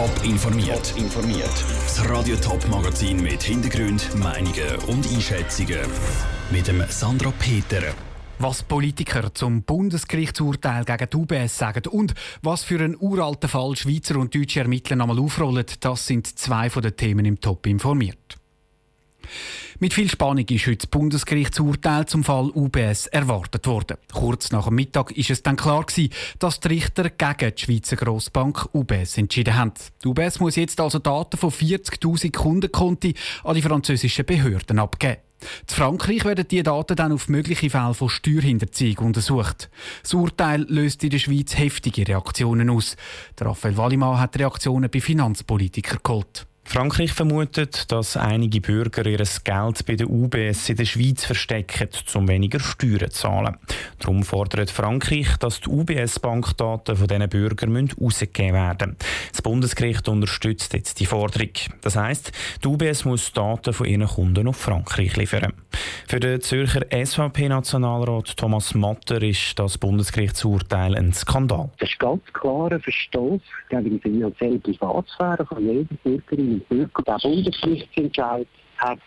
Top informiert. informiert. Das Radio Top Magazin mit Hintergrund, Meinungen und Einschätzungen mit dem Sandra Peter. Was Politiker zum Bundesgerichtsurteil gegen die UBS sagen und was für einen uralten Fall Schweizer und deutsche Ermittler einmal aufrollen, das sind zwei von den Themen im Top informiert. Mit viel Spannung ist heute das Bundesgerichtsurteil zum Fall UBS erwartet worden. Kurz nach dem Mittag ist es dann klar gewesen, dass die Richter gegen die Schweizer Grossbank UBS entschieden haben. Die UBS muss jetzt also Daten von 40.000 Kundenkonti an die französischen Behörden abgeben. In Frankreich werden diese Daten dann auf mögliche Fälle von Steuerhinterziehung untersucht. Das Urteil löst in der Schweiz heftige Reaktionen aus. Der Raphael Wallimann hat Reaktionen bei Finanzpolitikern geholt. Frankreich vermutet, dass einige Bürger ihr Geld bei der UBS in der Schweiz verstecken, um weniger Steuern zu zahlen. Darum fordert Frankreich, dass die UBS-Bankdaten von diesen Bürgern herausgegeben werden Das Bundesgericht unterstützt jetzt die Forderung. Das heisst, die UBS muss Daten von ihren Kunden auf Frankreich liefern. Für den Zürcher SVP-Nationalrat Thomas Matter ist das Bundesgerichtsurteil ein Skandal. Das ist ganz klarer Verstoß gegen die finanzielle Privatsphäre von jeder Bürgerin Bürger. Der Bundesgerichtsentscheid hat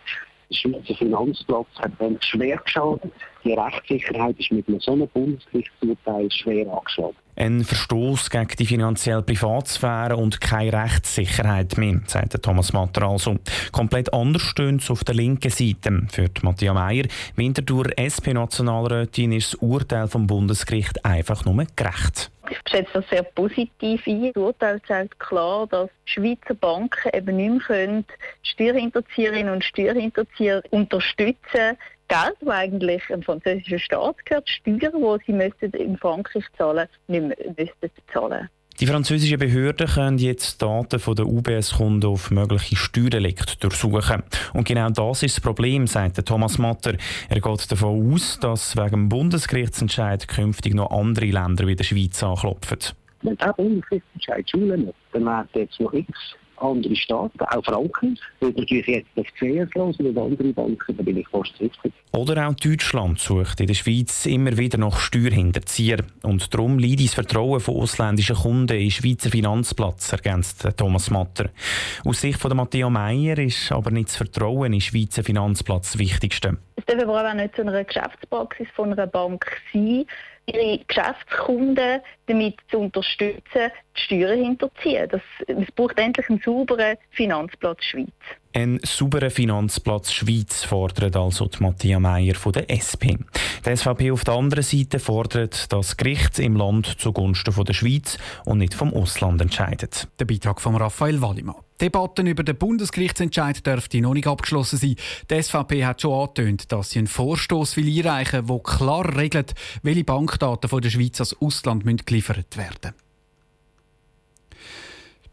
der Schweizer Finanzplatz hat schwer geschadet. Die Rechtssicherheit ist mit einem so einem Bundesgerichtsurteil schwer angeschlagen. Ein Verstoß gegen die finanzielle Privatsphäre und keine Rechtssicherheit mehr, sagt Thomas Matter also. Komplett anders stöhnt es auf der linken Seite. Für Matthias Meyer, Winterthur SP-Nationalrätin, ist das Urteil vom Bundesgericht einfach nur gerecht. Ich schätze das sehr positiv ein. Das Urteil zeigt klar, dass Schweizer Banken eben nicht mehr können, Steuerhinterzieherinnen und Steuerhinterzieher unterstützen Geld, das eigentlich dem französischen Staat gehört, Steuern, die sie in Frankreich zahlen müssten, nicht mehr zahlen die französischen Behörden können jetzt Daten von der UBS-Kunden auf mögliche Steuerdelikte durchsuchen. Und genau das ist das Problem, sagt Thomas Matter. Er geht davon aus, dass wegen Bundesgerichtsentscheid künftig noch andere Länder wie die Schweiz anklopfen. Wenn der Bundesgerichtsentscheid Schulen dann werden jetzt noch x andere Staaten, auch Frankreich, wird natürlich jetzt auf CS los und andere Banken, da bin ich fast sicher. Oder auch Deutschland sucht in der Schweiz immer wieder nach Steuerhinterzieher. Und darum liegt das Vertrauen von ausländischen Kunden in Schweizer Finanzplatz, ergänzt Thomas Matter. Aus Sicht von Matthias Meyer ist aber nicht das Vertrauen in Schweizer Finanzplatz das Wichtigste. Es darf aber auch nicht zu einer Geschäftspraxis von einer Bank sein, ihre Geschäftskunden damit zu unterstützen, die Steuern hinterziehen. Das, es braucht endlich einen sauberen Finanzplatz Schweiz. Ein sauberer Finanzplatz Schweiz fordert also die Matthias Meyer von der SP. Die SVP auf der anderen Seite fordert, dass Gericht im Land zugunsten der Schweiz und nicht vom Ausland entscheidet. Der Beitrag von Raphael Wallimann. Debatten über den Bundesgerichtsentscheid dürfte noch nicht abgeschlossen sein. Die SVP hat schon angetönt, dass sie einen Vorstoß will einreichen will, der klar regelt, welche Bankdaten von der Schweiz als Ausland geliefert werden müssen.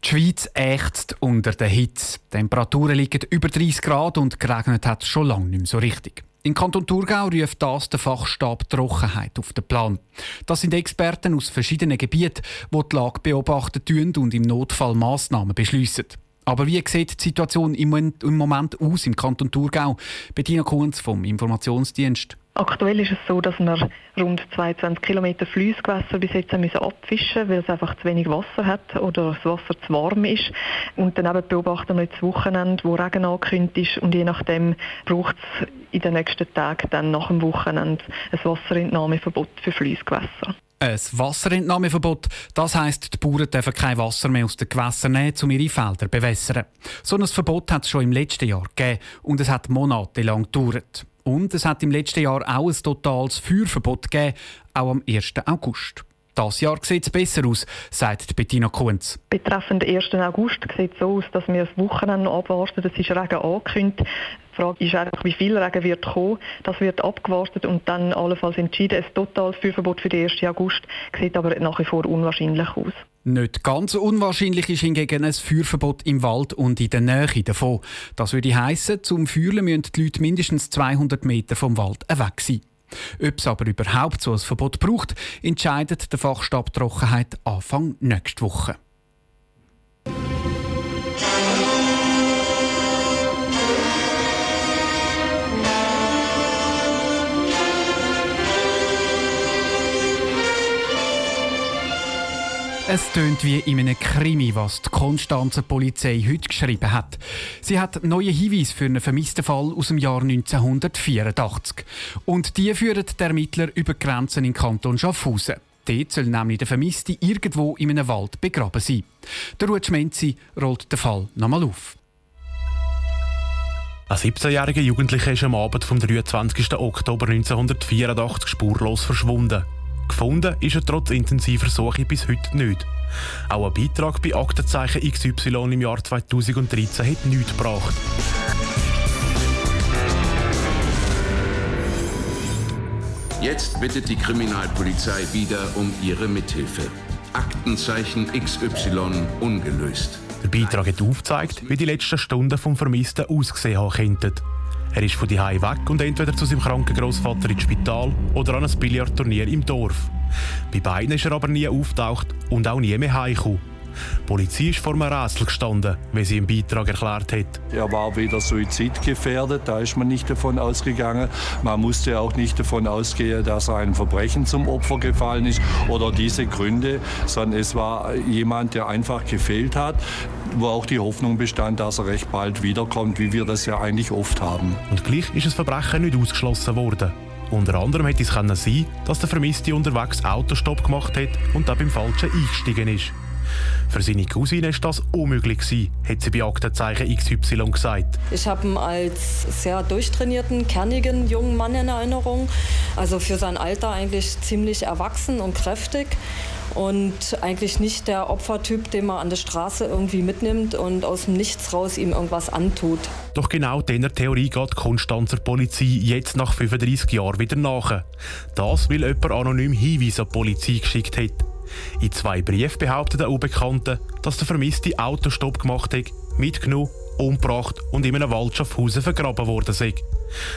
Die Schweiz ächzt unter der Hitze. Die Temperaturen liegen über 30 Grad und geregnet hat es schon lange nicht mehr so richtig. In Kanton Thurgau ruft das der Fachstab Trockenheit auf den Plan. Das sind Experten aus verschiedenen Gebieten, die die Lage beobachten und im Notfall Massnahmen beschließen. Aber wie sieht die Situation im Moment aus im Kanton Thurgau? Bettina Kunz vom Informationsdienst. Aktuell ist es so, dass wir rund 22 Kilometer Flussgewässer bis jetzt müssen abfischen weil es einfach zu wenig Wasser hat oder das Wasser zu warm ist. Und daneben beobachten wir jetzt Wochenende, wo Regen angekündigt ist und je nachdem braucht es in den nächsten Tagen dann nach dem Wochenende ein Wasserentnahmeverbot für Flussgewässer. Ein Wasserentnahmeverbot, das heisst, die Bauern dürfen kein Wasser mehr aus den Gewässern nehmen, um ihre Felder zu bewässern. So ein Verbot hat es schon im letzten Jahr gegeben und es hat monatelang gedauert. Und es hat im letzten Jahr auch ein totales Feuerverbot gegeben, auch am 1. August. Das Jahr sieht es besser aus, sagt Bettina Kunz. Betreffend 1. August sieht es so aus, dass wir das Wochenende noch abwarten. Es ist Regen angekündigt. Die Frage ist einfach, wie viel Regen wird kommen. Das wird abgewartet und dann allenfalls entschieden. Ein totales Feuerverbot für den 1. August sieht aber nach wie vor unwahrscheinlich aus. Nicht ganz unwahrscheinlich ist hingegen ein Feuerverbot im Wald und in der Nähe davon. Das würde heißen, zum Feuern müssen die Leute mindestens 200 Meter vom Wald weg sein. Ob es aber überhaupt so ein Verbot braucht, entscheidet der Fachstab Trockenheit Anfang nächste Woche. Es tönt wie in einem Krimi, was die Konstanzer Polizei heute geschrieben hat. Sie hat neue Hinweise für einen vermissten Fall aus dem Jahr 1984. Und die führen die Ermittler über Grenzen in Kanton Schaffhausen. Dort soll nämlich der Vermisste irgendwo in einem Wald begraben sein. Der Ruud Schmenzi rollt den Fall nochmal auf. Ein 17-jähriger Jugendlicher ist am Abend vom 23. Oktober 1984 spurlos verschwunden. Gefunden ist er trotz intensiver Suche bis heute nicht. Auch ein Beitrag bei Aktenzeichen XY im Jahr 2013 hat nichts gebracht. Jetzt bittet die Kriminalpolizei wieder um ihre Mithilfe. Aktenzeichen XY ungelöst. Der Beitrag hat aufgezeigt, wie die letzten Stunden vom Vermissten ausgesehen haben könnten. Er ist von die weg und entweder zu seinem kranken Großvater ins Spital oder an ein Billardturnier im Dorf. Bei beiden ist er aber nie auftaucht und auch nie mehr heimgekommen. Die Polizei ist vor einem Rätsel gestanden, wie sie im Beitrag erklärt hat. Er war weder suizidgefährdet, da ist man nicht davon ausgegangen. Man musste auch nicht davon ausgehen, dass er einem Verbrechen zum Opfer gefallen ist oder diese Gründe, sondern es war jemand, der einfach gefehlt hat, wo auch die Hoffnung bestand, dass er recht bald wiederkommt, wie wir das ja eigentlich oft haben. Und gleich ist das Verbrechen nicht ausgeschlossen worden. Unter anderem hätte es sein dass der Vermisste unterwegs Autostopp gemacht hat und da beim Falschen eingestiegen ist. Für seine Cousine war das unmöglich gewesen, hat sie bei Aktenzeichen XY gesagt. Ich habe ihn als sehr durchtrainierten, kernigen jungen Mann in Erinnerung. Also für sein Alter eigentlich ziemlich erwachsen und kräftig und eigentlich nicht der Opfertyp, den man an der Straße irgendwie mitnimmt und aus dem Nichts raus ihm irgendwas antut. Doch genau dieser Theorie geht die Konstanzer Polizei jetzt nach 35 Jahren wieder nach. Das, weil jemand anonym Hinweise an die Polizei geschickt hat. In zwei Briefen behauptet der Unbekannte, dass der Vermisste Autostopp gemacht hat, mitgenommen, umgebracht und in einem Wald Schaffhausen vergraben worden sei.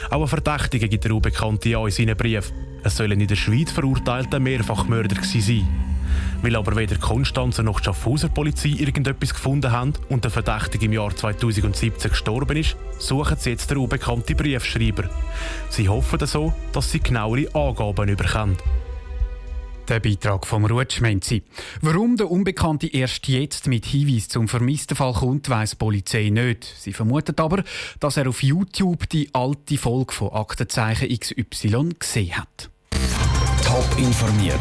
Auch ein Verdächtiger gibt der Unbekannte ja in seinen Brief. Es sollen in der Schweiz verurteilte Mehrfachmörder gewesen sein. Weil aber weder Konstanzer noch die Schaffhauser Polizei irgendetwas gefunden haben und der Verdächtige im Jahr 2017 gestorben ist, suchen sie jetzt den unbekannten Briefschreiber. Sie hoffen so, dass sie genauere Angaben bekommen. Der Beitrag vom Rutschmenzi. Warum der Unbekannte erst jetzt mit Hinweis zum vermissten Fall kommt, weiss die Polizei nicht. Sie vermutet aber, dass er auf YouTube die alte Folge von Aktenzeichen XY gesehen hat. Top informiert,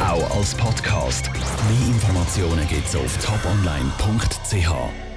auch als Podcast. Mehr Informationen gibt's auf toponline.ch.